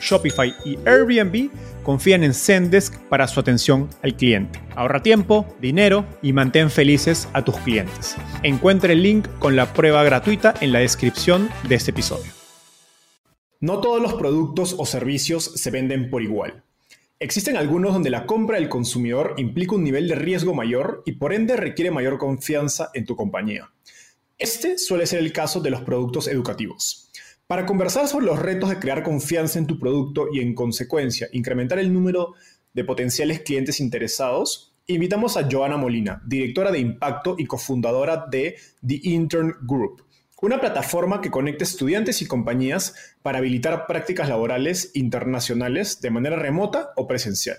Shopify y Airbnb confían en Zendesk para su atención al cliente. Ahorra tiempo, dinero y mantén felices a tus clientes. Encuentre el link con la prueba gratuita en la descripción de este episodio. No todos los productos o servicios se venden por igual. Existen algunos donde la compra del consumidor implica un nivel de riesgo mayor y por ende requiere mayor confianza en tu compañía. Este suele ser el caso de los productos educativos. Para conversar sobre los retos de crear confianza en tu producto y en consecuencia incrementar el número de potenciales clientes interesados, invitamos a Joana Molina, directora de impacto y cofundadora de The Intern Group, una plataforma que conecta estudiantes y compañías para habilitar prácticas laborales internacionales de manera remota o presencial.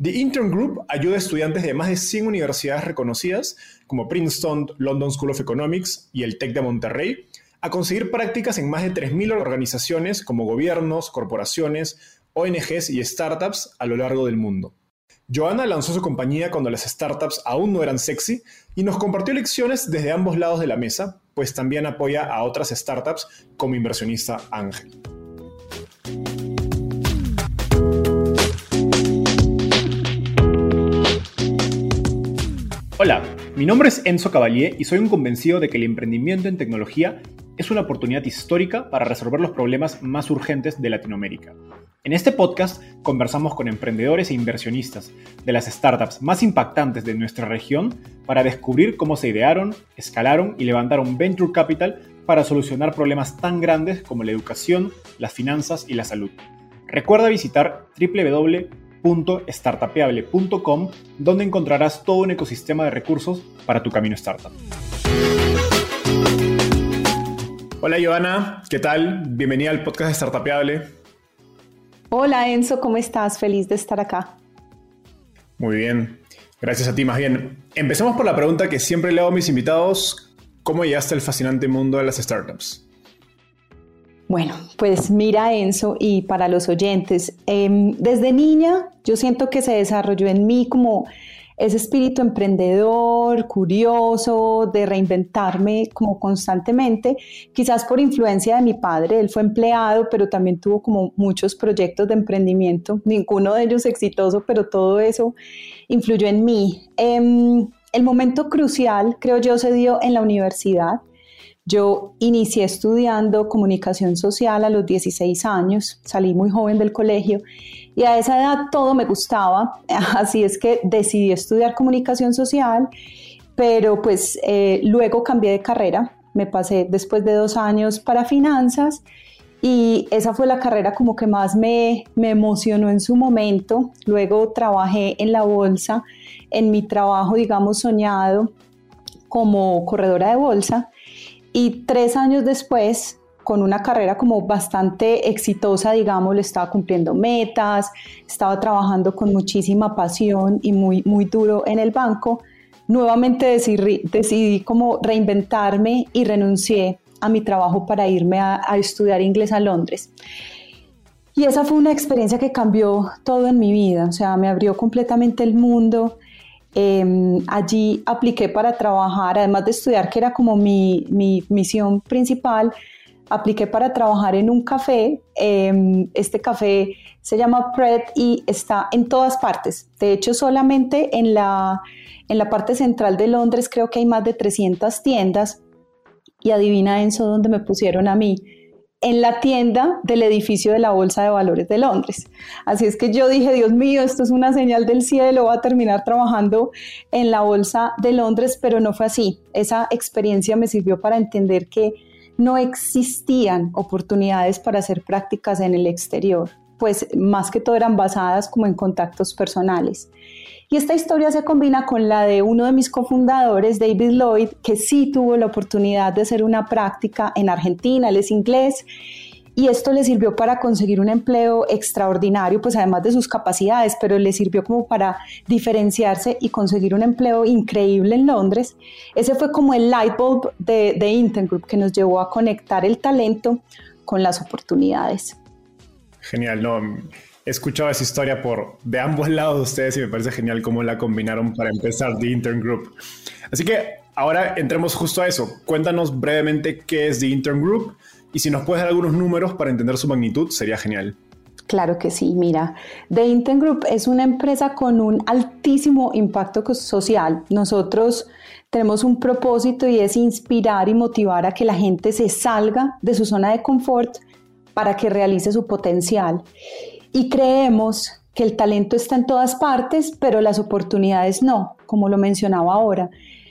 The Intern Group ayuda a estudiantes de más de 100 universidades reconocidas como Princeton, London School of Economics y el TEC de Monterrey a conseguir prácticas en más de 3.000 organizaciones como gobiernos, corporaciones, ONGs y startups a lo largo del mundo. Joana lanzó su compañía cuando las startups aún no eran sexy y nos compartió lecciones desde ambos lados de la mesa, pues también apoya a otras startups como inversionista ángel. Hola, mi nombre es Enzo Cavalier y soy un convencido de que el emprendimiento en tecnología es una oportunidad histórica para resolver los problemas más urgentes de Latinoamérica. En este podcast conversamos con emprendedores e inversionistas de las startups más impactantes de nuestra región para descubrir cómo se idearon, escalaron y levantaron venture capital para solucionar problemas tan grandes como la educación, las finanzas y la salud. Recuerda visitar www.startapeable.com donde encontrarás todo un ecosistema de recursos para tu camino startup. Hola Joana, ¿qué tal? Bienvenida al podcast de Startupeable. Hola Enzo, ¿cómo estás? Feliz de estar acá. Muy bien, gracias a ti. Más bien, empecemos por la pregunta que siempre le hago a mis invitados. ¿Cómo llegaste al fascinante mundo de las startups? Bueno, pues mira Enzo y para los oyentes, em, desde niña yo siento que se desarrolló en mí como ese espíritu emprendedor, curioso, de reinventarme como constantemente, quizás por influencia de mi padre, él fue empleado, pero también tuvo como muchos proyectos de emprendimiento, ninguno de ellos exitoso, pero todo eso influyó en mí. Em, el momento crucial, creo yo, se dio en la universidad. Yo inicié estudiando comunicación social a los 16 años, salí muy joven del colegio y a esa edad todo me gustaba, así es que decidí estudiar comunicación social, pero pues eh, luego cambié de carrera, me pasé después de dos años para finanzas y esa fue la carrera como que más me, me emocionó en su momento. Luego trabajé en la bolsa, en mi trabajo, digamos, soñado como corredora de bolsa y tres años después con una carrera como bastante exitosa, digamos, le estaba cumpliendo metas, estaba trabajando con muchísima pasión y muy, muy duro en el banco, nuevamente decidí, decidí como reinventarme y renuncié a mi trabajo para irme a, estudiar inglés a Londres. Y esa fue una experiencia que cambió todo en mi vida, o sea, me abrió completamente el mundo. Em, allí apliqué para trabajar, además de estudiar, que era como mi, mi misión principal, apliqué para trabajar en un café. Em, este café se llama Pret y está en todas partes. De hecho, solamente en la, en la parte central de Londres creo que hay más de 300 tiendas. Y adivina Enzo dónde me pusieron a mí. en la tienda del edificio de la Bolsa de Valores de Londres. Así es que yo dije, Dios mío, esto es una señal del cielo, voy a terminar trabajando en la Bolsa de Londres, pero no fue así. Esa experiencia me sirvió para entender que no existían oportunidades para hacer prácticas en el exterior, pues más que todo eran basadas como en contactos personales. Y esta historia se combina con la de uno de mis cofundadores, David Lloyd, que sí tuvo la oportunidad de hacer una práctica en Argentina, él es inglés, y esto le sirvió para conseguir un empleo extraordinario, pues además de sus capacidades, pero le sirvió como para diferenciarse y conseguir un empleo increíble en Londres. Ese fue como el light bulb de, de Intergroup que nos llevó a conectar el talento con las oportunidades. Genial, no he escuchado esa historia por de ambos lados de ustedes y me parece genial cómo la combinaron para empezar The Intern Group. Así que ahora entremos justo a eso. Cuéntanos brevemente qué es The Intern Group y si nos puedes dar algunos números para entender su magnitud, sería genial. Claro que sí, mira, The Intern Group es una empresa con un altísimo impacto social. Nosotros tenemos un propósito y es inspirar y motivar a que la gente se salga de su zona de confort para que realice su potencial y creemos que el talento está en todas partes, pero las oportunidades no, como lo mencionaba ahora.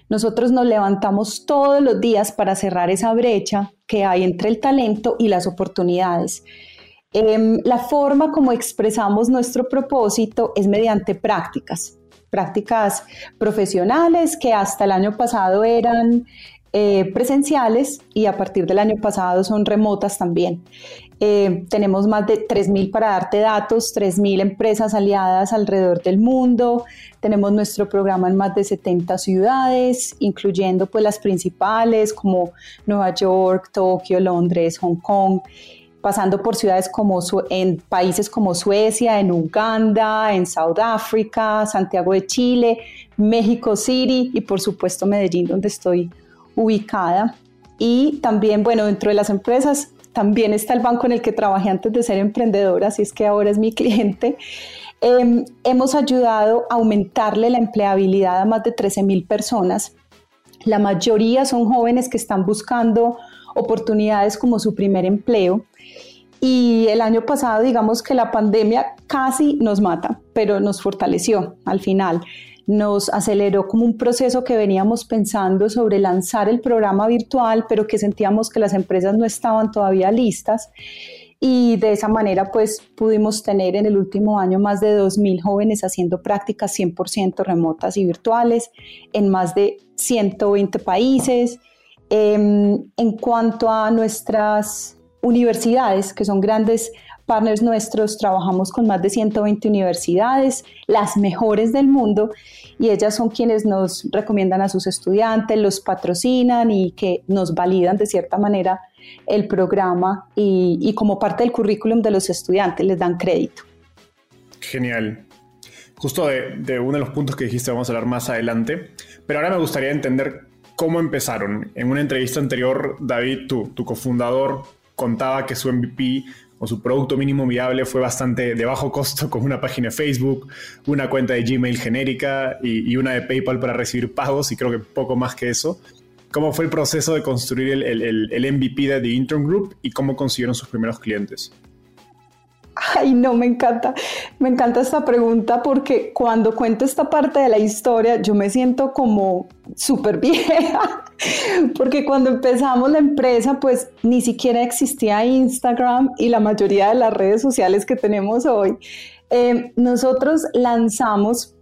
Nosotros nos levantamos todos los días para cerrar esa brecha que hay entre el talento y las oportunidades. Em, la forma como expresamos nuestro propósito es mediante prácticas, prácticas profesionales que hasta el año pasado eran eh, presenciales y a partir del año pasado son remotas también. Eh, tenemos más de 3.000 para darte datos, 3.000 empresas aliadas alrededor del mundo. Tenemos nuestro programa en más de 70 ciudades, incluyendo pues las principales como Nueva York, Tokio, Londres, Hong Kong pasando por ciudades como en países como Suecia, en Uganda, en Sudáfrica, Santiago de Chile, México City y por supuesto Medellín, donde estoy ubicada. Y también, bueno, dentro de las empresas también está el banco en el que trabajé antes de ser emprendedora, así es que ahora es mi cliente. Em, hemos ayudado a aumentarle la empleabilidad a más de 13 mil personas. La mayoría son jóvenes que están buscando oportunidades como su primer empleo. Y el año pasado, digamos que la pandemia casi nos mata, pero nos fortaleció al final nos aceleró como un proceso que veníamos pensando sobre lanzar el programa virtual, pero que sentíamos que las empresas no estaban todavía listas. Y de esa manera, pues pudimos tener en el último año más de 2.000 jóvenes haciendo prácticas 100% remotas y virtuales en más de 120 países. Em, en cuanto a nuestras universidades, que son grandes partners nuestros, trabajamos con más de 120 universidades, las mejores del mundo, y ellas son quienes nos recomiendan a sus estudiantes, los patrocinan y que nos validan de cierta manera el programa y, como parte del currículum de los estudiantes les dan crédito. Genial. Justo de, uno de los puntos que dijiste vamos a hablar más adelante, pero ahora me gustaría entender cómo empezaron. En una entrevista anterior, David, tu, cofundador, contaba que su MVP o su producto mínimo viable fue bastante de bajo costo con una página de Facebook, una cuenta de Gmail genérica y, una de PayPal para recibir pagos y creo que poco más que eso. ¿Cómo fue el proceso de construir el, MVP de The Intern Group y cómo consiguieron sus primeros clientes? Ay, no, me encanta, me encanta esta pregunta porque cuando cuento esta parte de la historia yo me siento como súper vieja, porque cuando empezamos la empresa pues ni siquiera existía Instagram y la mayoría de las redes sociales que tenemos hoy. Eh, nosotros lanzamos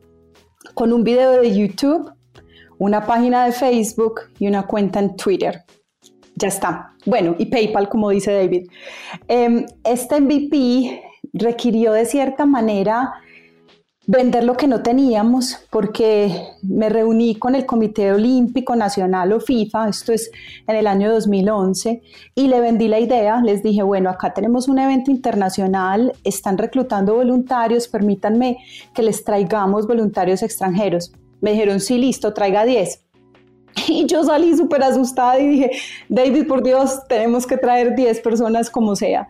con un video de YouTube, una página de Facebook y una cuenta en Twitter. Ya está. Bueno, y PayPal, como dice David. Em, este MVP requirió de cierta manera vender lo que no teníamos porque me reuní con el Comité Olímpico Nacional o FIFA, esto es en el año 2011, y le vendí la idea, les dije, bueno, acá tenemos un evento internacional, están reclutando voluntarios, permítanme que les traigamos voluntarios extranjeros. Me dijeron, sí, listo, traiga 10. Y yo salí súper asustada y dije, David, por Dios, tenemos que traer 10 personas como sea.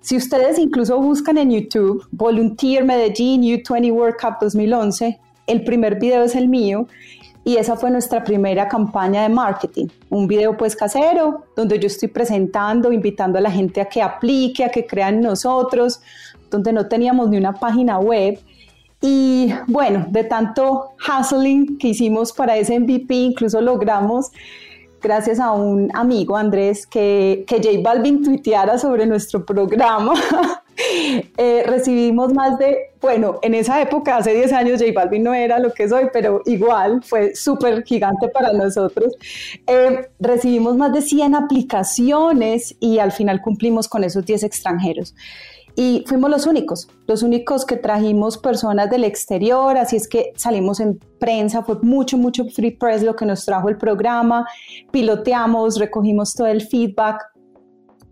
Si ustedes incluso buscan en YouTube Volunteer Medellín U20 World Cup 2011, el primer video es el mío. y esa fue nuestra primera campaña de marketing, un video pues casero donde yo estoy presentando, invitando a la gente a que aplique, a que crean nosotros, donde no teníamos ni una página web. Y bueno, de tanto hustling que hicimos para ese MVP, incluso logramos gracias a un amigo, Andrés, que, que J Balvin tuiteara sobre nuestro programa. Eh, recibimos más de, bueno, en esa época, hace 10 años, J Balvin no era lo que es hoy, pero igual fue súper gigante para nosotros. Eh, recibimos más de 100 aplicaciones y al final cumplimos con esos 10 extranjeros. Y fuimos los únicos, los únicos que trajimos personas del exterior, así es que salimos en prensa, fue mucho, mucho free press lo que nos trajo el programa, piloteamos, recogimos todo el feedback,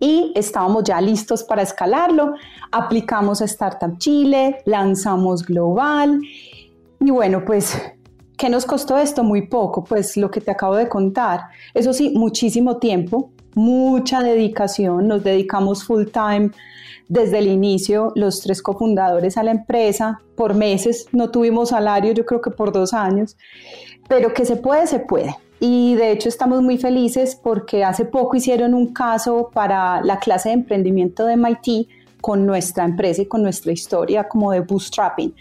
y estábamos ya listos para escalarlo. Aplicamos a Startup Chile, lanzamos Global y bueno, pues, ¿qué nos costó esto? Muy poco, pues lo que te acabo de contar. Eso sí, muchísimo tiempo, mucha dedicación, nos dedicamos full time desde el inicio, los tres cofundadores a la empresa, por meses, no tuvimos salario, yo creo que por dos años, pero que se puede, se puede y de hecho estamos muy felices porque hace poco hicieron un caso para la clase de emprendimiento de MIT con nuestra empresa y con nuestra historia como de bootstrapping.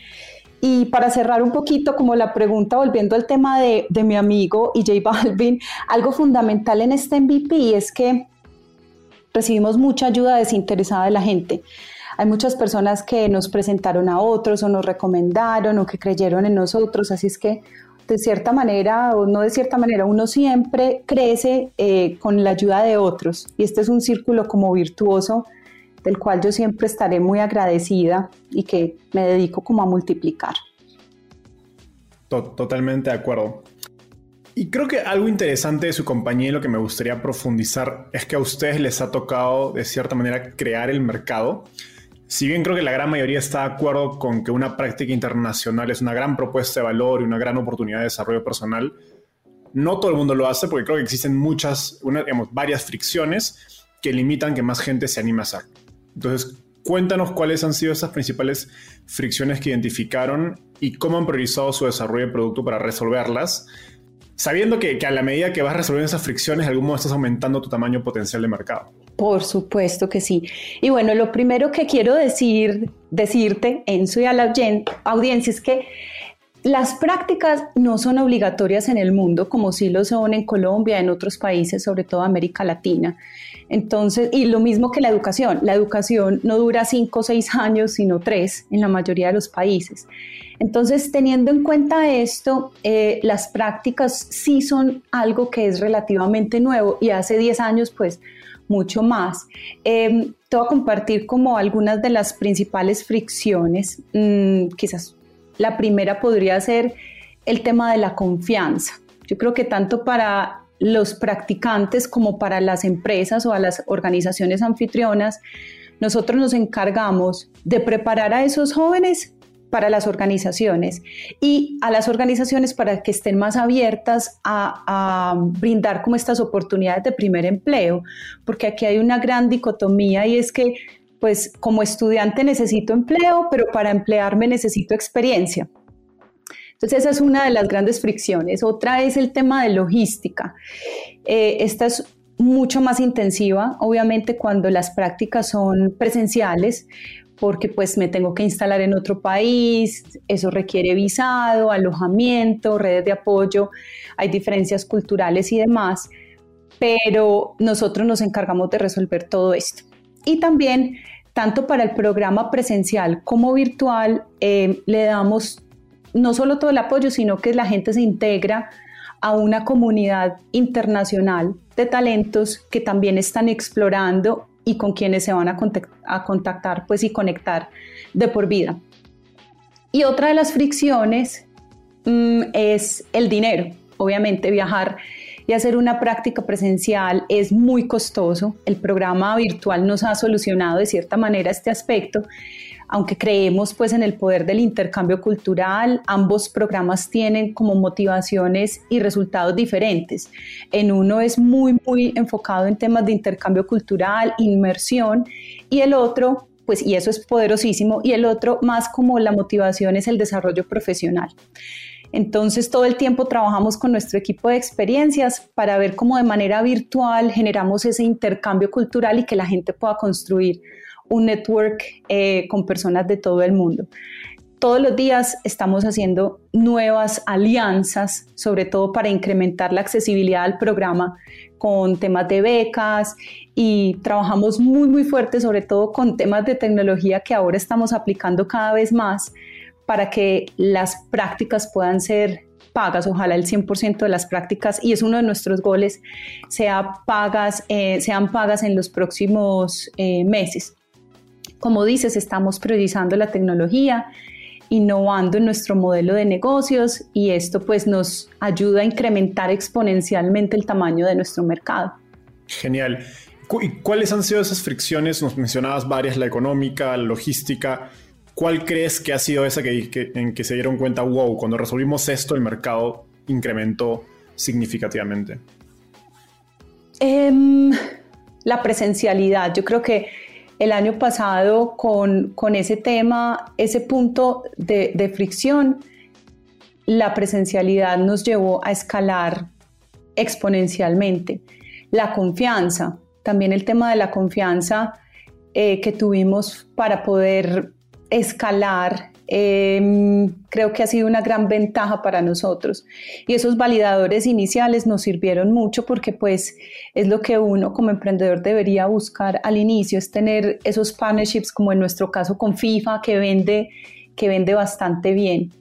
Y para cerrar un poquito como la pregunta, volviendo al tema de, de mi amigo y J Balvin, algo fundamental en este MVP es que recibimos mucha ayuda desinteresada de la gente. Hay muchas personas que nos presentaron a otros o nos recomendaron o que creyeron en nosotros, así es que de cierta manera o no de cierta manera, uno siempre crece eh, con la ayuda de otros y este es un círculo como virtuoso del cual yo siempre estaré muy agradecida y que me dedico como a multiplicar. Totalmente de acuerdo. Y creo que algo interesante de su compañía y lo que me gustaría profundizar es que a ustedes les ha tocado de cierta manera crear el mercado si bien creo que la gran mayoría está de acuerdo con que una práctica internacional es una gran propuesta de valor y una gran oportunidad de desarrollo personal, no todo el mundo lo hace porque creo que existen muchas, digamos, varias fricciones que limitan que más gente se anime a hacer. Entonces, cuéntanos cuáles han sido esas principales fricciones que identificaron y cómo han priorizado su desarrollo de producto para resolverlas, sabiendo que, que a la medida que vas resolviendo esas fricciones, algún modo estás aumentando tu tamaño potencial de mercado. Por supuesto que sí. Y bueno, lo primero que quiero decir, decirte, Enzo, y a la audiencia es que las prácticas no son obligatorias en el mundo como sí lo son en Colombia, en otros países, sobre todo América Latina. Entonces, y lo mismo que la educación. La educación no dura cinco o seis años, sino tres en la mayoría de los países. Entonces, teniendo en cuenta esto, eh, las prácticas sí son algo que es relativamente nuevo y hace diez años, pues, mucho más. Eh, te voy a compartir como algunas de las principales fricciones. Mm, quizás la primera podría ser el tema de la confianza. Yo creo que tanto para los practicantes como para las empresas o a las organizaciones anfitrionas, nosotros nos encargamos de preparar a esos jóvenes para las organizaciones y a las organizaciones para que estén más abiertas a, brindar como estas oportunidades de primer empleo, porque aquí hay una gran dicotomía y es que pues como estudiante necesito empleo, pero para emplearme necesito experiencia. Entonces esa es una de las grandes fricciones. Otra es el tema de logística. Eh, esta es mucho más intensiva, obviamente cuando las prácticas son presenciales, porque pues me tengo que instalar en otro país, eso requiere visado, alojamiento, redes de apoyo, hay diferencias culturales y demás, pero nosotros nos encargamos de resolver todo esto. Y también, tanto para el programa presencial como virtual, eh, le damos no solo todo el apoyo, sino que la gente se integra a una comunidad internacional de talentos que también están explorando y con quienes se van a, contactar, pues y conectar de por vida. Y otra de las fricciones mm, es el dinero. Obviamente viajar y hacer una práctica presencial es muy costoso. El programa virtual nos ha solucionado de cierta manera este aspecto, aunque creemos pues en el poder del intercambio cultural, ambos programas tienen como motivaciones y resultados diferentes. En uno es muy, muy enfocado en temas de intercambio cultural, inmersión, y el otro, pues, y eso es poderosísimo, y el otro más como la motivación es el desarrollo profesional. Entonces todo el tiempo trabajamos con nuestro equipo de experiencias para ver cómo de manera virtual generamos ese intercambio cultural y que la gente pueda construir un network eh, con personas de todo el mundo. Todos los días estamos haciendo nuevas alianzas, sobre todo para incrementar la accesibilidad al programa con temas de becas y trabajamos muy, muy fuerte, sobre todo con temas de tecnología que ahora estamos aplicando cada vez más para que las prácticas puedan ser pagas, ojalá el 100% de las prácticas, y es uno de nuestros goles, sea pagas, eh, sean pagas en los próximos eh, meses. Como dices, estamos priorizando la tecnología, innovando en nuestro modelo de negocios y esto pues nos ayuda a incrementar exponencialmente el tamaño de nuestro mercado. Genial. ¿Y cuáles han sido esas fricciones? Nos mencionabas varias, la económica, la logística. ¿Cuál crees que ha sido esa que, en que se dieron cuenta, wow, cuando resolvimos esto el mercado incrementó significativamente? Em, la presencialidad. Yo creo que el año pasado con, ese tema, ese punto de, fricción, la presencialidad nos llevó a escalar exponencialmente. La confianza, también el tema de la confianza eh, que tuvimos para poder escalar Em, creo que ha sido una gran ventaja para nosotros. Y esos validadores iniciales nos sirvieron mucho porque pues es lo que uno como emprendedor debería buscar al inicio, es tener esos partnerships como en nuestro caso con FIFA que vende, que vende bastante bien.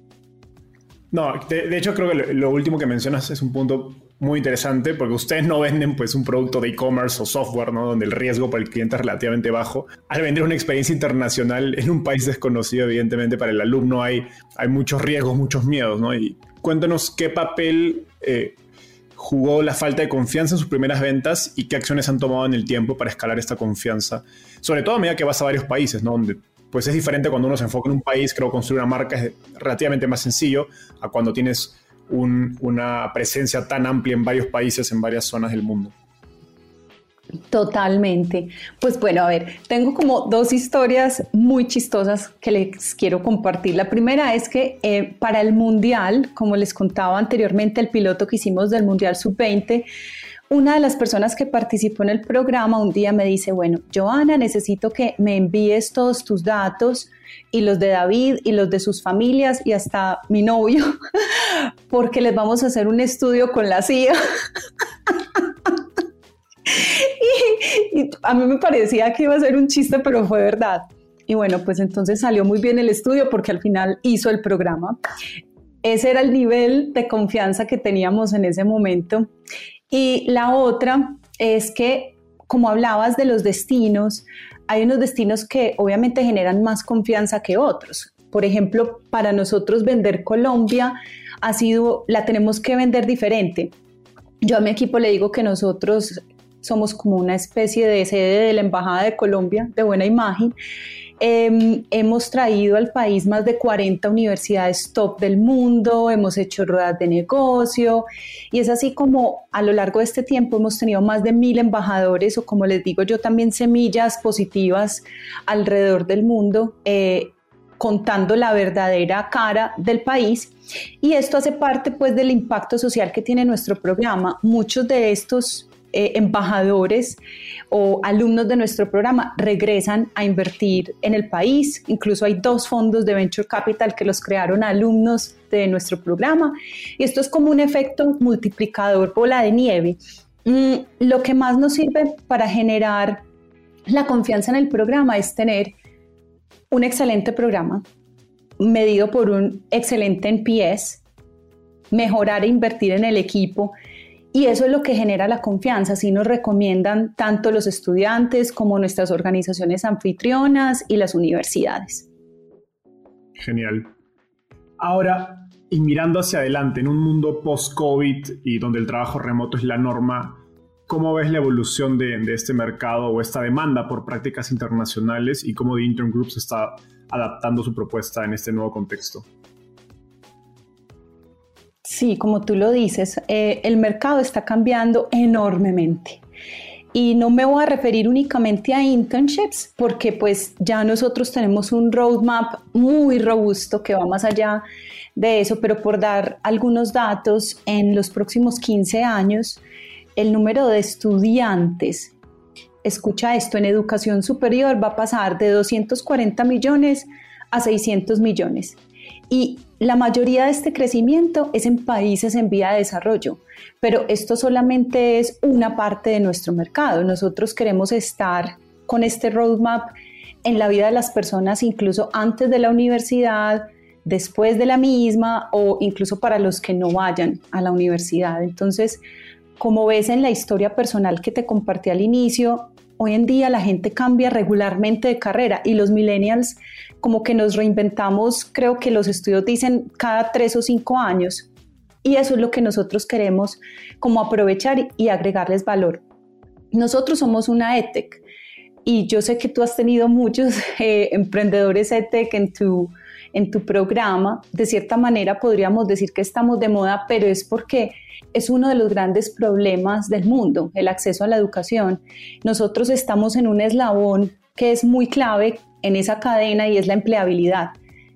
No, de, hecho creo que lo, último que mencionas es un punto muy interesante porque ustedes no venden pues un producto de e-commerce o software, ¿no? Donde el riesgo para el cliente es relativamente bajo. Al vender una experiencia internacional en un país desconocido, evidentemente para el alumno hay, hay muchos riesgos, muchos miedos, ¿no? Y cuéntanos qué papel eh, jugó la falta de confianza en sus primeras ventas y qué acciones han tomado en el tiempo para escalar esta confianza, sobre todo a medida que vas a varios países, ¿no? Donde pues es diferente cuando uno se enfoca en un país, creo construir una marca es relativamente más sencillo a cuando tienes una presencia tan amplia en varios países, en varias zonas del mundo. Totalmente. Pues bueno, a ver, tengo como dos historias muy chistosas que les quiero compartir. La primera es que eh, para el Mundial, como les contaba anteriormente, el piloto que hicimos del Mundial Sub-20, una de las personas que participó en el programa un día me dice, bueno, Joana, necesito que me envíes todos tus datos y los de David y los de sus familias y hasta mi novio, porque les vamos a hacer un estudio con la CIA. y, a mí me parecía que iba a ser un chiste, pero fue verdad. Y bueno, pues entonces salió muy bien el estudio porque al final hizo el programa. Ese era el nivel de confianza que teníamos en ese momento. Y la otra es que, como hablabas de los destinos, hay unos destinos que obviamente generan más confianza que otros. Por ejemplo, para nosotros vender Colombia ha sido, la tenemos que vender diferente. Yo a mi equipo le digo que nosotros somos como una especie de sede de la Embajada de Colombia, de buena imagen, Em, hemos traído al país más de 40 universidades top del mundo, hemos hecho ruedas de negocio y es así como a lo largo de este tiempo hemos tenido más de mil embajadores o como les digo yo también semillas positivas alrededor del mundo. Eh, contando la verdadera cara del país y esto hace parte pues del impacto social que tiene nuestro programa. Muchos de estos eh, embajadores o alumnos de nuestro programa regresan a invertir en el país. Incluso hay dos fondos de Venture Capital que los crearon alumnos de nuestro programa. Y esto es como un efecto multiplicador bola de nieve. Mm, lo que más nos sirve para generar la confianza en el programa es tener un excelente programa medido por un excelente NPS, mejorar e invertir en el equipo y eso es lo que genera la confianza, así nos recomiendan tanto los estudiantes como nuestras organizaciones anfitrionas y las universidades. Genial. Ahora, y mirando hacia adelante, en un mundo post-COVID y donde el trabajo remoto es la norma, ¿cómo ves la evolución de, este mercado o esta demanda por prácticas internacionales y cómo The Intern Group se está adaptando su propuesta en este nuevo contexto? Sí, como tú lo dices, eh, el mercado está cambiando enormemente. Y no me voy a referir únicamente a internships, porque pues ya nosotros tenemos un roadmap muy robusto que va más allá de eso, pero por dar algunos datos, en los próximos 15 años, el número de estudiantes, escucha esto, en educación superior va a pasar de 240 millones a 600 millones. Y la mayoría de este crecimiento es en países en vía de desarrollo, pero esto solamente es una parte de nuestro mercado. Nosotros queremos estar con este roadmap en la vida de las personas incluso antes de la universidad, después de la misma o incluso para los que no vayan a la universidad. Entonces, como ves en la historia personal que te compartí al inicio, hoy en día la gente cambia regularmente de carrera y los millennials como que nos reinventamos, creo que los estudios dicen cada tres o cinco años. Y eso es lo que nosotros queremos como aprovechar y agregarles valor. Nosotros somos una ETEC y yo sé que tú has tenido muchos eh, emprendedores ETEC en tu, en tu programa, de cierta manera podríamos decir que estamos de moda, pero es porque es uno de los grandes problemas del mundo, el acceso a la educación. Nosotros estamos en un eslabón que es muy clave en esa cadena y es la empleabilidad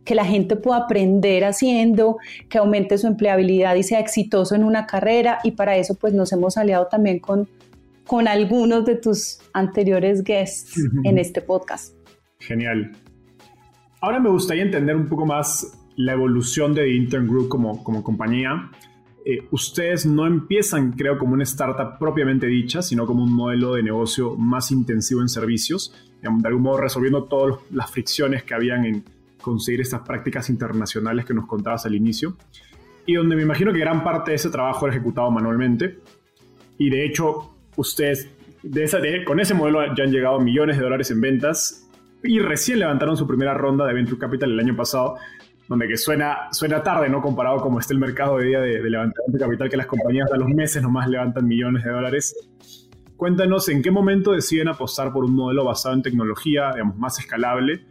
que la gente pueda aprender haciendo, que aumente su empleabilidad y sea exitoso en una carrera y para eso pues nos hemos aliado también con, con algunos de tus anteriores guests en este podcast. Genial. Ahora me gustaría entender un poco más la evolución de Intern Group como, como compañía. Eh, ustedes no empiezan, creo, como una startup propiamente dicha, sino como un modelo de negocio más intensivo en servicios, de algún modo resolviendo todas las fricciones que habían en conseguir estas prácticas internacionales que nos contabas al inicio, y donde me imagino que gran parte de ese trabajo era ejecutado manualmente, y de hecho, ustedes con ese modelo ya han llegado millones de dólares en ventas y recién levantaron su primera ronda de Venture Capital el año pasado, donde que suena, suena tarde, ¿no? Comparado como está el mercado de día de, levantamiento de capital, que las compañías a los meses nomás levantan millones de dólares. Cuéntanos en qué momento deciden apostar por un modelo basado en tecnología, digamos, más escalable,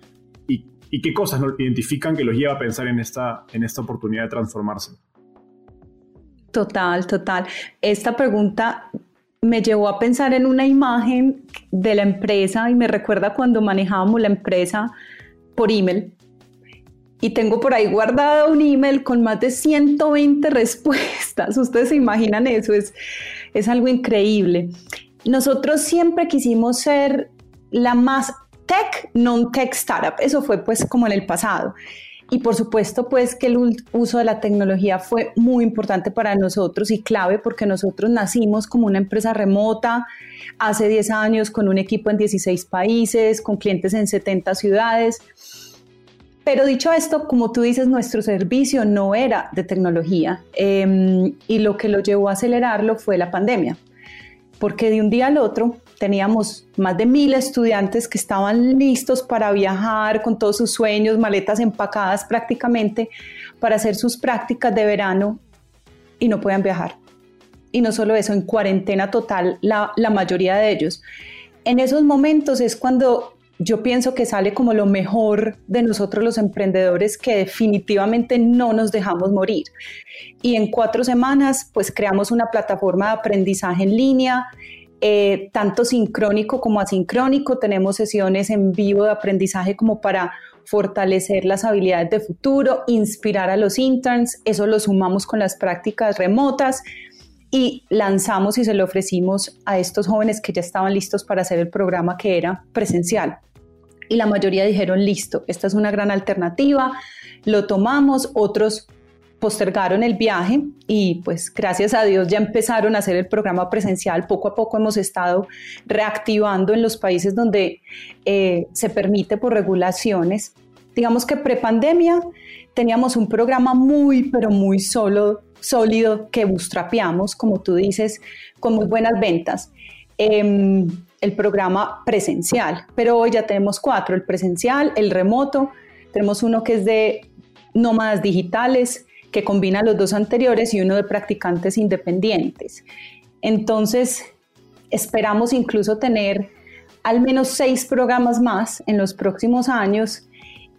y, qué cosas ¿no? identifican que los lleva a pensar en esta, en esta oportunidad de transformarse. Total, total. Esta pregunta me llevó a pensar en una imagen de la empresa y me recuerda cuando manejábamos la empresa por email. Y tengo por ahí guardado un email con más de 120 respuestas. Ustedes se imaginan eso, es, es algo increíble. Nosotros siempre quisimos ser la más tech, non-tech startup. Eso fue pues como en el pasado. Y por supuesto, pues que el uso de la tecnología fue muy importante para nosotros y clave porque nosotros nacimos como una empresa remota hace 10 años con un equipo en 16 países, con clientes en 70 ciudades. Pero dicho esto, como tú dices, nuestro servicio no era de tecnología em, y lo que lo llevó a acelerarlo fue la pandemia, porque de un día al otro teníamos más de mil estudiantes que estaban listos para viajar con todos sus sueños, maletas empacadas prácticamente para hacer sus prácticas de verano y no podían viajar. Y no solo eso, en cuarentena total la, la mayoría de ellos. En esos momentos es cuando yo pienso que sale como lo mejor de nosotros los emprendedores que definitivamente no nos dejamos morir. Y en cuatro semanas pues creamos una plataforma de aprendizaje en línea eh, tanto sincrónico como asincrónico. Tenemos sesiones en vivo de aprendizaje como para fortalecer las habilidades de futuro, inspirar a los interns. Eso lo sumamos con las prácticas remotas y lanzamos y se lo ofrecimos a estos jóvenes que ya estaban listos para hacer el programa que era presencial. Y la mayoría dijeron, listo, esta es una gran alternativa, lo tomamos, otros postergaron el viaje y pues gracias a Dios ya empezaron a hacer el programa presencial. Poco a poco hemos estado reactivando en los países donde eh, se permite por regulaciones. Digamos que prepandemia teníamos un programa muy, pero muy solo, sólido que bootstrapeamos, como tú dices, con muy buenas ventas. Em, el programa presencial, pero hoy ya tenemos cuatro, el presencial, el remoto, tenemos uno que es de nómadas digitales, que combina los dos anteriores y uno de practicantes independientes. Entonces, esperamos incluso tener al menos seis programas más en los próximos años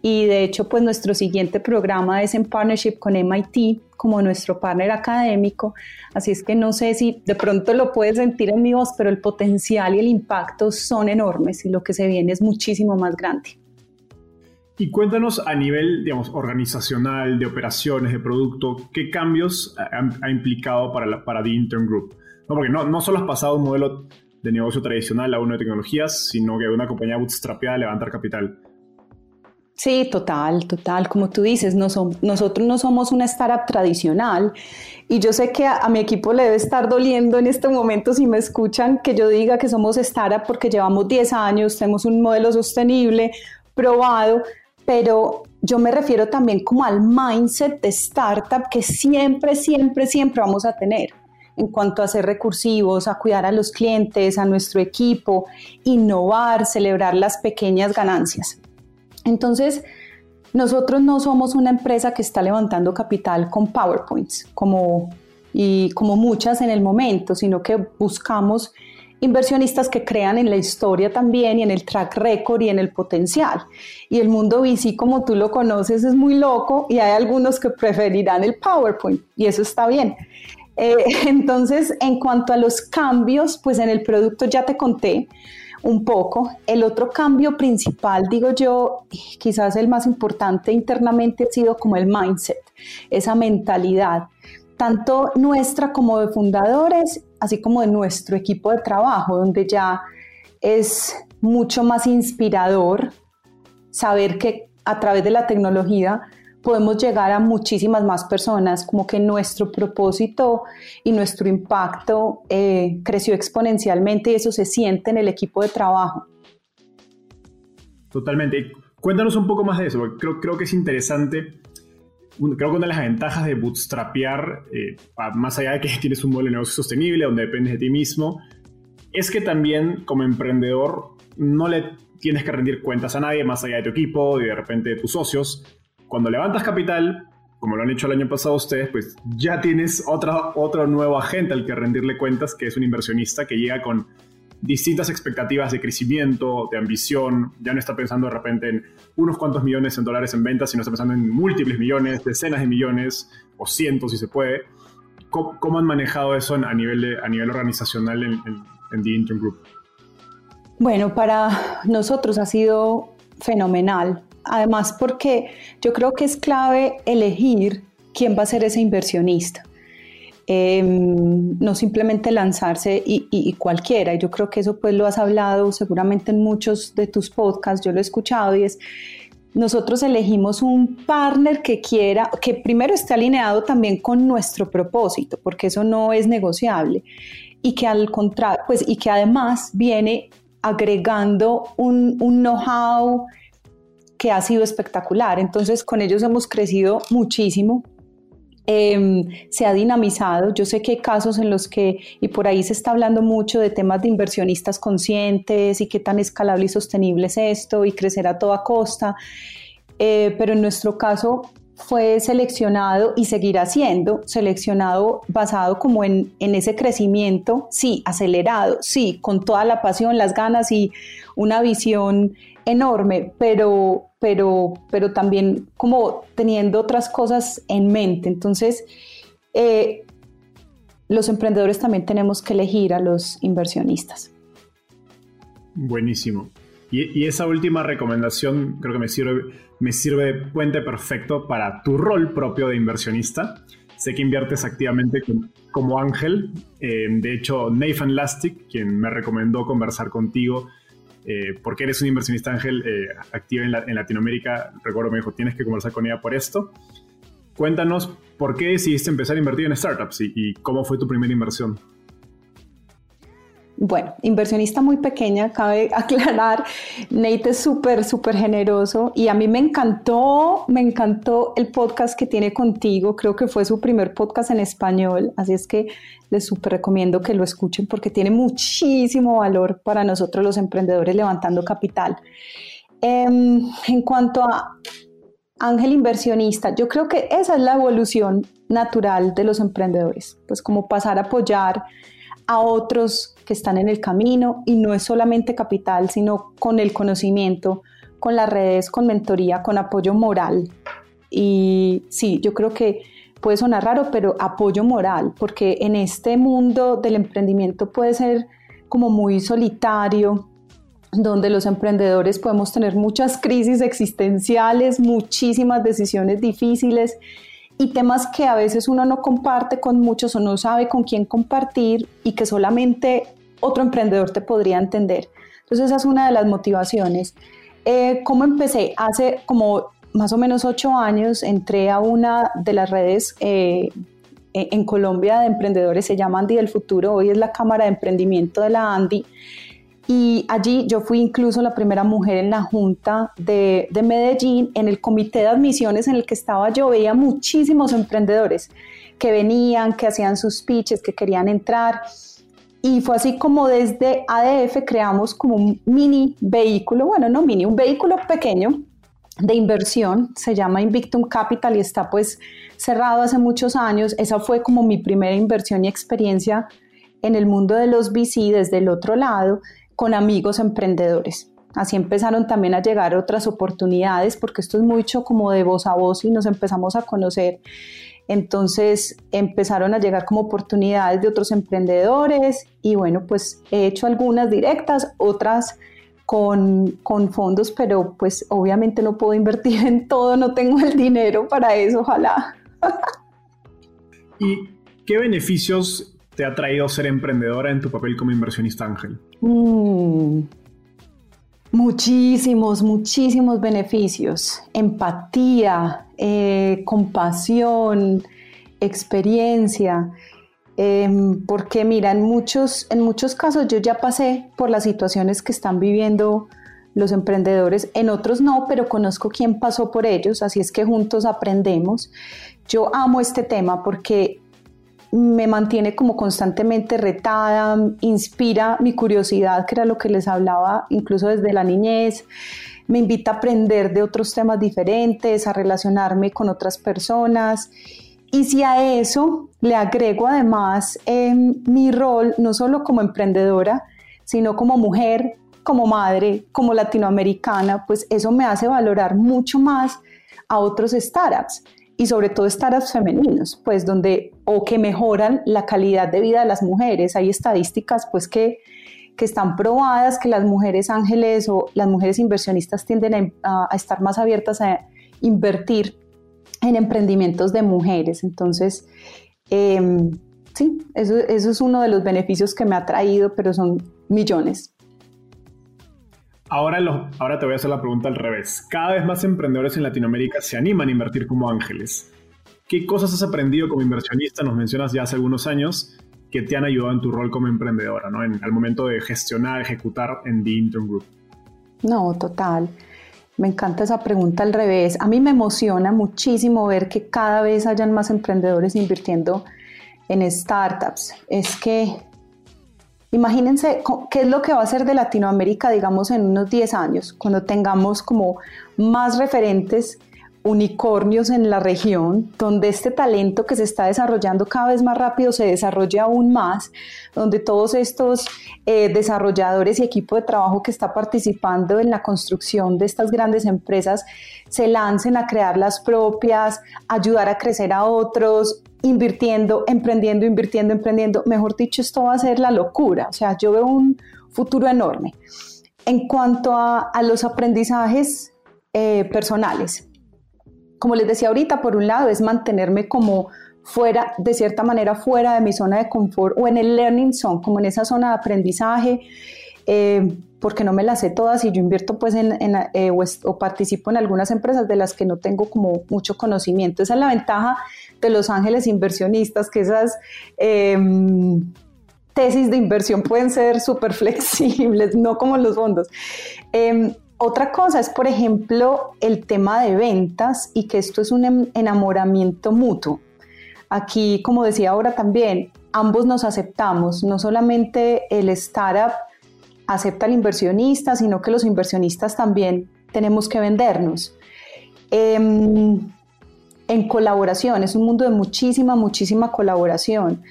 y de hecho pues nuestro siguiente programa es en partnership con MIT como nuestro partner académico, así es que no sé si de pronto lo puedes sentir en mi voz, pero el potencial y el impacto son enormes y lo que se viene es muchísimo más grande. Y cuéntanos a nivel, digamos, organizacional, de operaciones, de producto, ¿qué cambios ha, implicado para, para The Intern Group? Porque no, no solo has pasado un modelo de negocio tradicional a uno de tecnologías, sino que una compañía bootstrapeada a levantar capital. Sí, total, total. Como tú dices, nosotros no somos una startup tradicional y yo sé que a, mi equipo le debe estar doliendo en este momento si me escuchan que yo diga que somos startup porque llevamos 10 años, tenemos un modelo sostenible, probado, pero yo me refiero también como al mindset de startup que siempre, siempre, siempre vamos a tener en cuanto a ser recursivos, a cuidar a los clientes, a nuestro equipo, innovar, celebrar las pequeñas ganancias. Entonces, nosotros no somos una empresa que está levantando capital con PowerPoints, como, y como muchas en el momento, sino que buscamos inversionistas que crean en la historia también y en el track record y en el potencial. Y el mundo VC, como tú lo conoces, es muy loco y hay algunos que preferirán el PowerPoint y eso está bien. Eh, entonces, en cuanto a los cambios, pues en el producto ya te conté, un poco. El otro cambio principal, digo yo, quizás el más importante internamente ha sido como el mindset, esa mentalidad, tanto nuestra como de fundadores, así como de nuestro equipo de trabajo, donde ya es mucho más inspirador saber que a través de la tecnología podemos llegar a muchísimas más personas, como que nuestro propósito y nuestro impacto eh, creció exponencialmente y eso se siente en el equipo de trabajo. Totalmente. Cuéntanos un poco más de eso, porque creo, creo que es interesante. Creo que una de las ventajas de bootstrapear, eh, más allá de que tienes un modelo de negocio sostenible, donde dependes de ti mismo, es que también como emprendedor no le tienes que rendir cuentas a nadie más allá de tu equipo y de repente de tus socios, cuando levantas capital, como lo han hecho el año pasado ustedes, pues ya tienes otra, otro nuevo agente al que rendirle cuentas, que es un inversionista que llega con distintas expectativas de crecimiento, de ambición, ya no está pensando de repente en unos cuantos millones de dólares en ventas, sino está pensando en múltiples millones, decenas de millones o cientos si se puede. ¿Cómo, han manejado eso a, nivel a nivel organizacional en, en, en The Intern Group? Bueno, para nosotros ha sido fenomenal además porque yo creo que es clave elegir quién va a ser ese inversionista. Em, no simplemente lanzarse y, y, cualquiera. Yo creo que eso pues lo has hablado seguramente en muchos de tus podcasts, yo lo he escuchado y es, nosotros elegimos un partner que quiera, que primero esté alineado también con nuestro propósito, porque eso no es negociable y que al contrario, pues y que además viene agregando un know-how, que ha sido espectacular. Entonces con ellos hemos crecido muchísimo. Em, se ha dinamizado. Yo sé que hay casos en los que, y por ahí se está hablando mucho de temas de inversionistas conscientes y qué tan escalable y sostenible es esto y crecer a toda costa. Eh, pero en nuestro caso fue seleccionado y seguirá siendo seleccionado basado como en, en, ese crecimiento, sí, acelerado, sí, con toda la pasión, las ganas y una visión enorme, pero, pero, pero también como teniendo otras cosas en mente. Entonces, eh, los emprendedores también tenemos que elegir a los inversionistas. Buenísimo. Y, esa última recomendación creo que me sirve, me sirve de puente perfecto para tu rol propio de inversionista. Sé que inviertes activamente como Ángel. Eh, de hecho, Nathan Lastic, quien me recomendó conversar contigo, eh, porque eres un inversionista ángel eh, activo en, Latinoamérica, recuerdo me dijo, tienes que conversar con ella por esto. Cuéntanos por qué decidiste empezar a invertir en startups y cómo fue tu primera inversión. Bueno, inversionista muy pequeña, cabe aclarar. Nate es súper, súper generoso y a mí me encantó, me encantó el podcast que tiene contigo. Creo que fue su primer podcast en español, así es que les súper recomiendo que lo escuchen porque tiene muchísimo valor para nosotros los emprendedores levantando capital. Em, en cuanto a ángel inversionista, yo creo que esa es la evolución natural de los emprendedores, pues como pasar a apoyar a otros que están en el camino y no es solamente capital, sino con el conocimiento, con las redes, con mentoría, con apoyo moral. Y sí, yo creo que puede sonar raro, pero apoyo moral, porque en este mundo del emprendimiento puede ser como muy solitario, donde los emprendedores podemos tener muchas crisis existenciales, muchísimas decisiones difíciles y temas que a veces uno no comparte con muchos o no sabe con quién compartir y que solamente otro emprendedor te podría entender. Entonces esa es una de las motivaciones. Eh, ¿Cómo empecé? Hace como más o menos ocho años entré a una de las redes eh, en Colombia de emprendedores, se llama Andy del Futuro, hoy es la Cámara de Emprendimiento de la Andy. Y allí yo fui incluso la primera mujer en la Junta de, de, Medellín, en el comité de admisiones en el que estaba yo, veía muchísimos emprendedores que venían, que hacían sus pitches, que querían entrar. Y fue así como desde ADF creamos como un mini vehículo, bueno, no mini, un vehículo pequeño de inversión, se llama Invictum Capital y está pues cerrado hace muchos años. Esa fue como mi primera inversión y experiencia en el mundo de los VC desde el otro lado con amigos emprendedores. Así empezaron también a llegar otras oportunidades porque esto es mucho como de voz a voz y nos empezamos a conocer. Entonces empezaron a llegar como oportunidades de otros emprendedores y bueno, pues he hecho algunas directas, otras con, con, fondos, pero pues obviamente no puedo invertir en todo, no tengo el dinero para eso, ojalá. ¿Y qué beneficios te ha traído ser emprendedora en tu papel como inversionista ángel? Mm, muchísimos, muchísimos beneficios. Empatía, eh, compasión, experiencia. Em, porque mira, en muchos, en muchos casos yo ya pasé por las situaciones que están viviendo los emprendedores, en otros no, pero conozco quién pasó por ellos, así es que juntos aprendemos. Yo amo este tema porque me mantiene como constantemente retada, inspira mi curiosidad, que era lo que les hablaba incluso desde la niñez, me invita a aprender de otros temas diferentes, a relacionarme con otras personas. Y si a eso le agrego además mi rol, no solo como emprendedora, sino como mujer, como madre, como latinoamericana, pues eso me hace valorar mucho más a otros startups y sobre todo startups femeninos, pues donde o que mejoran la calidad de vida de las mujeres. Hay estadísticas pues que, que están probadas que las mujeres ángeles o las mujeres inversionistas tienden a, a estar más abiertas a invertir en emprendimientos de mujeres. Entonces, em, sí, eso, es uno de los beneficios que me ha traído, pero son millones. Ahora, ahora te voy a hacer la pregunta al revés. Cada vez más emprendedores en Latinoamérica se animan a invertir como ángeles. ¿Qué cosas has aprendido como inversionista? Nos mencionas ya hace algunos años que te han ayudado en tu rol como emprendedora, ¿no? En el momento de gestionar, ejecutar en The Intern Group. No, total. Me encanta esa pregunta al revés. A mí me emociona muchísimo ver que cada vez hayan más emprendedores invirtiendo en startups. Es que imagínense qué es lo que va a ser de Latinoamérica, digamos, en unos 10 años, cuando tengamos como más referentes unicornios en la región, donde este talento que se está desarrollando cada vez más rápido se desarrolle aún más, donde todos estos eh, desarrolladores y equipo de trabajo que está participando en la construcción de estas grandes empresas se lancen a crear las propias, ayudar a crecer a otros, invirtiendo, emprendiendo, invirtiendo, emprendiendo. Mejor dicho, esto va a ser la locura. O sea, yo veo un futuro enorme. En cuanto a, los aprendizajes eh, personales, como les decía ahorita, por un lado es mantenerme como fuera, de cierta manera, fuera de mi zona de confort o en el learning zone, como en esa zona de aprendizaje, eh, porque no me las sé todas y yo invierto pues en, eh, o, participo en algunas empresas de las que no tengo como mucho conocimiento. Esa es la ventaja de los ángeles inversionistas, que esas... Em, tesis de inversión pueden ser súper flexibles, no como los fondos. Em, otra cosa es, por ejemplo, el tema de ventas y que esto es un em, enamoramiento mutuo. Aquí, como decía ahora también, ambos nos aceptamos, no solamente el startup acepta al inversionista, sino que los inversionistas también tenemos que vendernos. Em, en colaboración, es un mundo de muchísima, muchísima colaboración.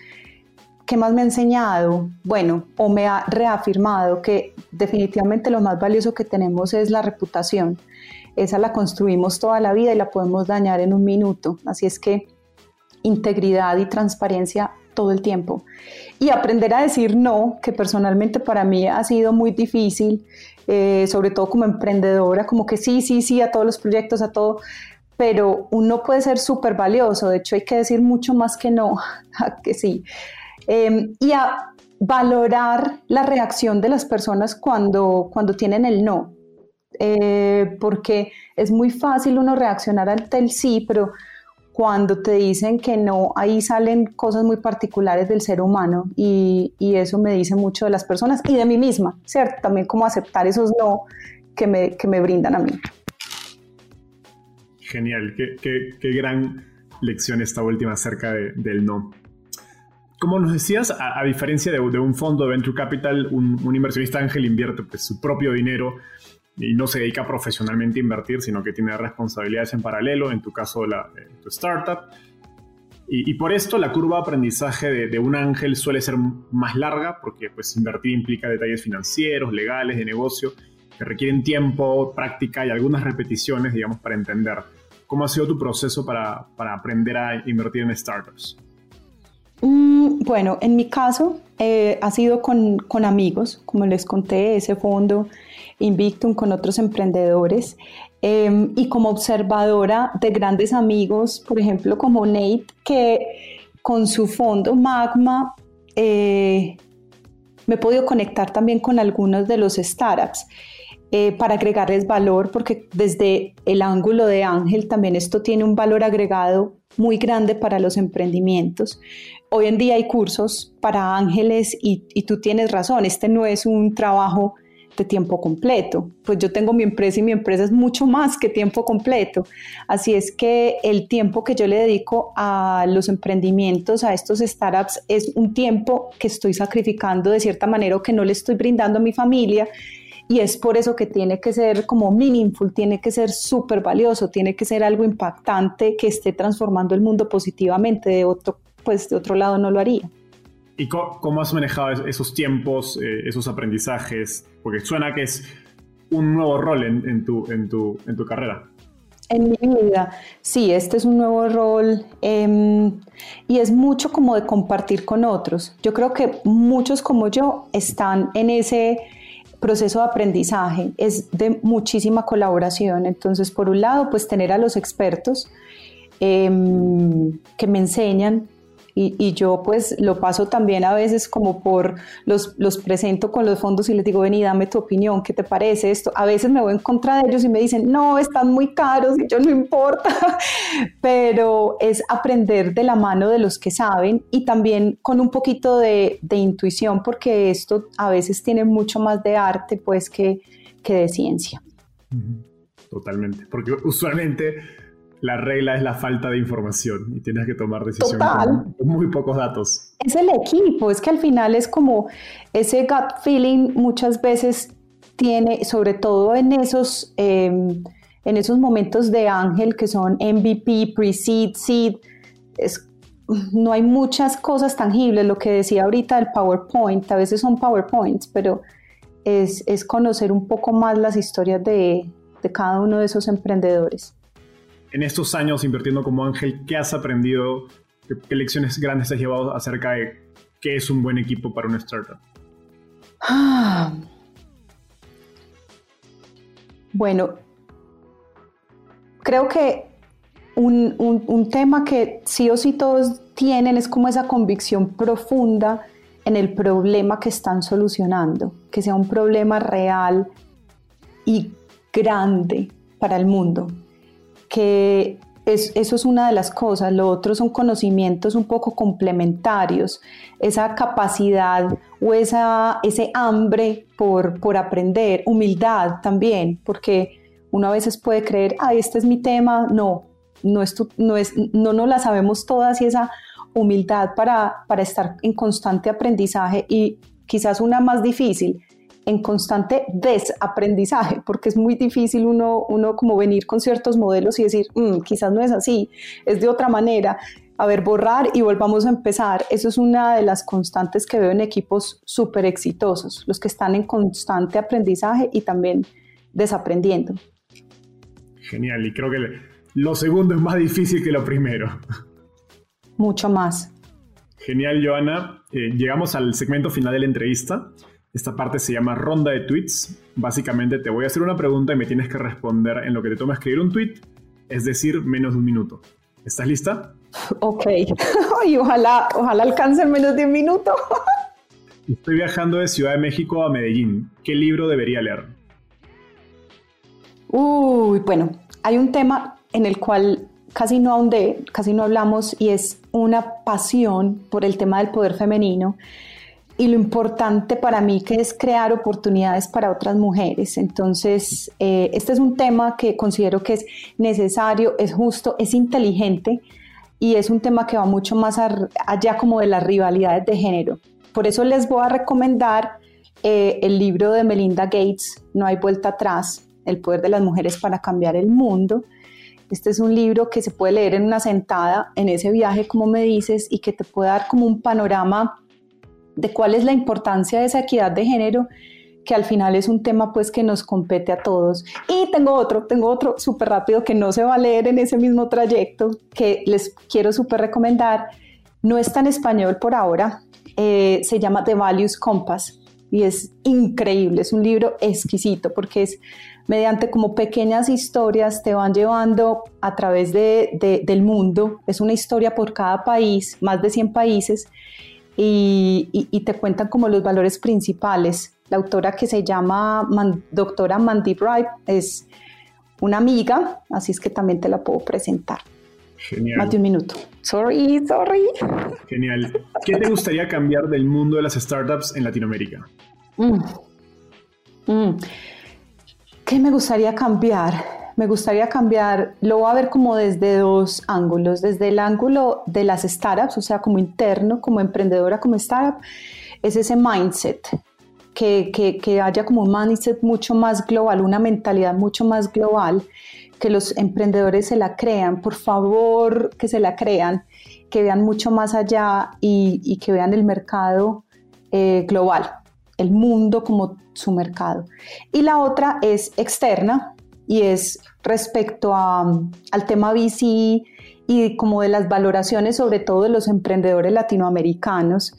¿qué más me ha enseñado? Bueno, o me ha reafirmado que definitivamente lo más valioso que tenemos es la reputación. Esa la construimos toda la vida y la podemos dañar en un minuto. Así es que integridad y transparencia todo el tiempo. Y aprender a decir no, que personalmente para mí ha sido muy difícil, eh, sobre todo como emprendedora, como que sí, sí, sí a todos los proyectos, a todo, pero uno puede ser súper valioso, de hecho hay que decir mucho más que no, que sí. Em, y a valorar la reacción de las personas cuando, cuando tienen el no, eh, porque es muy fácil uno reaccionar ante el sí, pero cuando te dicen que no, ahí salen cosas muy particulares del ser humano y, y, eso me dice mucho de las personas y de mí misma, ¿cierto? También como aceptar esos no que me, que me brindan a mí. Genial, qué, qué, qué gran lección esta última acerca de, del no. Como nos decías, a, a diferencia de, un fondo de Venture Capital, un, un inversionista ángel invierte pues, su propio dinero y no se dedica profesionalmente a invertir, sino que tiene responsabilidades en paralelo, en tu caso la, tu startup. Y, y, por esto la curva de aprendizaje de, de, un ángel suele ser más larga, porque pues invertir implica detalles financieros, legales, de negocio, que requieren tiempo, práctica y algunas repeticiones, digamos, para entender. ¿Cómo ha sido tu proceso para, para aprender a invertir en startups? Mm, bueno, en mi caso eh, ha sido con, con, amigos, como les conté, ese fondo Invictum con otros emprendedores eh, y como observadora de grandes amigos, por ejemplo, como Nate, que con su fondo Magma eh, me he podido conectar también con algunos de los startups. Eh, para agregarles valor, porque desde el ángulo de Ángel también esto tiene un valor agregado muy grande para los emprendimientos. Hoy en día hay cursos para ángeles y tú tienes razón, este no es un trabajo tiempo completo. Pues yo tengo mi empresa y mi empresa es mucho más que tiempo completo. Así es que el tiempo que yo le dedico a los emprendimientos, a estos startups, es un tiempo que estoy sacrificando de cierta manera o que no le estoy brindando a mi familia. Y es por eso que tiene que ser como meaningful, tiene que ser súper valioso, tiene que ser algo impactante que esté transformando el mundo positivamente. De otro, pues de otro lado no lo haría. ¿Y cómo has manejado esos tiempos, eh, esos aprendizajes? Porque suena que es un nuevo rol en, tu, en, tu, en tu carrera. En mi vida, sí, este es un nuevo rol eh, y es mucho como de compartir con otros. Yo creo que muchos como yo están en ese proceso de aprendizaje, es de muchísima colaboración. Entonces, por un lado, pues tener a los expertos eh, que me enseñan y, yo pues lo paso también a veces como por los, los presento con los fondos y les digo, ven y dame tu opinión, ¿qué te parece esto? A veces me voy en contra de ellos y me dicen, no, están muy caros y yo no importa, pero es aprender de la mano de los que saben y también con un poquito de, de intuición, porque esto a veces tiene mucho más de arte pues que, que de ciencia. Totalmente, porque usualmente la regla es la falta de información y tienes que tomar decisiones con, con, muy pocos datos. Es el equipo, es que al final es como ese gut feeling muchas veces tiene, sobre todo en esos, eh, en esos momentos de ángel que son MVP, pre-seed, seed, es, no hay muchas cosas tangibles, lo que decía ahorita el PowerPoint, a veces son PowerPoints, pero es, es conocer un poco más las historias de, de cada uno de esos emprendedores en estos años invirtiendo como ángel, ¿qué has aprendido? ¿Qué, lecciones grandes has llevado acerca de qué es un buen equipo para una startup? Ah. Bueno, creo que un, un, tema que sí o sí todos tienen es como esa convicción profunda en el problema que están solucionando, que sea un problema real y grande para el mundo, que es, eso es una de las cosas. Lo otro son conocimientos un poco complementarios, esa capacidad o esa, ese hambre por, por aprender, humildad también, porque uno a veces puede creer, ah, este es mi tema, no, no, es tu, no, es, no nos la sabemos todas y esa humildad para, para estar en constante aprendizaje y quizás una más difícil, en constante desaprendizaje, porque es muy difícil uno, uno como venir con ciertos modelos y decir, mm, quizás no es así, es de otra manera. a ver, borrar y volvamos a empezar. Eso es una de las constantes que veo en equipos súper exitosos, los que están en constante aprendizaje y también desaprendiendo. Genial, y creo que lo segundo es más difícil que lo primero. Mucho más. Genial, Joana. Eh, llegamos al segmento final de la entrevista. Esta parte se llama ronda de tweets. Básicamente te voy a hacer una pregunta y me tienes que responder en lo que te toma escribir un tweet, es decir, menos de un minuto. ¿Estás lista? Ok. y ojalá, ojalá alcance en menos de un minuto. Estoy viajando de Ciudad de México a Medellín. ¿Qué libro debería leer? Uy, bueno, hay un tema en el cual casi no ahondé, casi no hablamos y es una pasión por el tema del poder femenino y lo importante para mí que es crear oportunidades para otras mujeres. Entonces, eh, este es un tema que considero que es necesario, es justo, es inteligente y es un tema que va mucho más allá como de las rivalidades de género. Por eso les voy a recomendar eh, el libro de Melinda Gates, No hay vuelta atrás, el poder de las mujeres para cambiar el mundo. Este es un libro que se puede leer en una sentada, en ese viaje, como me dices, y que te puede dar como un panorama de cuál es la importancia de esa equidad de género, que al final es un tema pues que nos compete a todos. Y tengo otro, tengo otro súper rápido que no se va a leer en ese mismo trayecto, que les quiero súper recomendar. No está en español por ahora, eh, se llama The Values Compass y es increíble, es un libro exquisito porque es mediante como pequeñas historias te van llevando a través de, del mundo, es una historia por cada país, más de 100 países, y, y, te cuentan como los valores principales. La autora que se llama doctora Mandy Bright es una amiga, así es que también te la puedo presentar. Genial. Más de un minuto. Sorry, sorry. Genial. ¿Qué te gustaría cambiar del mundo de las startups en Latinoamérica? Mm. Mm. ¿Qué me gustaría cambiar? Me gustaría cambiar, lo voy a ver como desde dos ángulos, desde el ángulo de las startups, o sea, como interno, como emprendedora, como startup, es ese mindset, que, que, haya como un mindset mucho más global, una mentalidad mucho más global, que los emprendedores se la crean, por favor, que se la crean, que vean mucho más allá y, y que vean el mercado eh, global, el mundo como su mercado. Y la otra es externa y es respecto al tema VC y como de las valoraciones, sobre todo de los emprendedores latinoamericanos,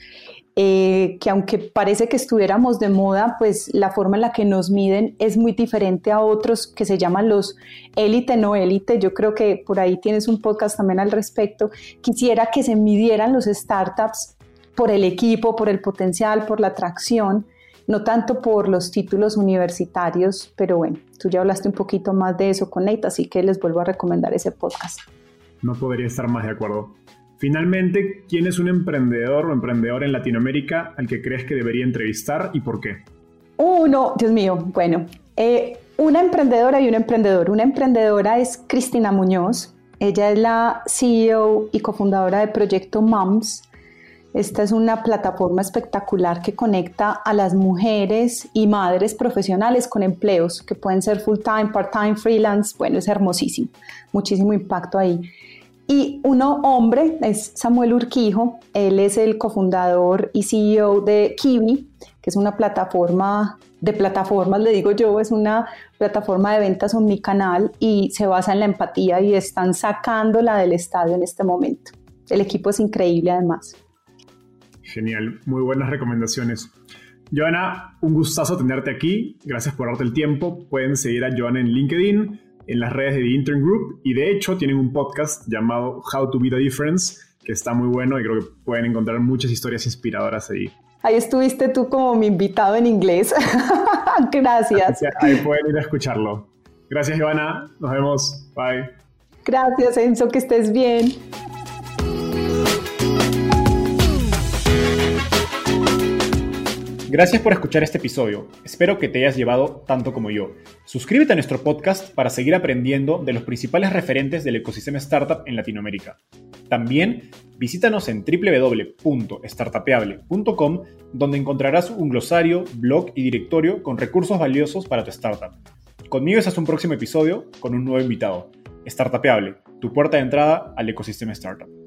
eh, que aunque parece que estuviéramos de moda, pues la forma en la que nos miden es muy diferente a otros que se llaman los élite, no élite. Yo creo que por ahí tienes un podcast también al respecto. Quisiera que se midieran los startups por el equipo, por el potencial, por la atracción, no tanto por los títulos universitarios, pero bueno, tú ya hablaste un poquito más de eso con Nate, así que les vuelvo a recomendar ese podcast. No podría estar más de acuerdo. Finalmente, ¿quién es un emprendedor o emprendedor en Latinoamérica al que crees que debería entrevistar y por qué? Uno, Dios mío, bueno, eh, una emprendedora y un emprendedor. Una emprendedora es Cristina Muñoz. Ella es la CEO y cofundadora de Proyecto MOMS, esta es una plataforma espectacular que conecta a las mujeres y madres profesionales con empleos que pueden ser full time, part time, freelance. Bueno, es hermosísimo. Muchísimo impacto ahí. Y uno hombre es Samuel Urquijo. Él es el cofundador y CEO de Kiwi, que es una plataforma de plataformas, le digo yo, es una plataforma de ventas omnicanal y se basa en la empatía y están sacándola del estadio en este momento. El equipo es increíble además. Genial, muy buenas recomendaciones. Joana, un gustazo tenerte aquí. Gracias por darte el tiempo. Pueden seguir a Joana en LinkedIn, en las redes de The Intern Group y de hecho tienen un podcast llamado How to Be the Difference que está muy bueno y creo que pueden encontrar muchas historias inspiradoras ahí. Ahí estuviste tú como mi invitado en inglés. Gracias. Ahí pueden ir a escucharlo. Gracias, Joana. Nos vemos. Bye. Gracias, Enzo. Que estés bien. Gracias por escuchar este episodio. Espero que te hayas llevado tanto como yo. Suscríbete a nuestro podcast para seguir aprendiendo de los principales referentes del ecosistema startup en Latinoamérica. También visítanos en www.startapeable.com donde encontrarás un glosario, blog y directorio con recursos valiosos para tu startup. Conmigo es hasta un próximo episodio con un nuevo invitado. Startapeable, tu puerta de entrada al ecosistema startup.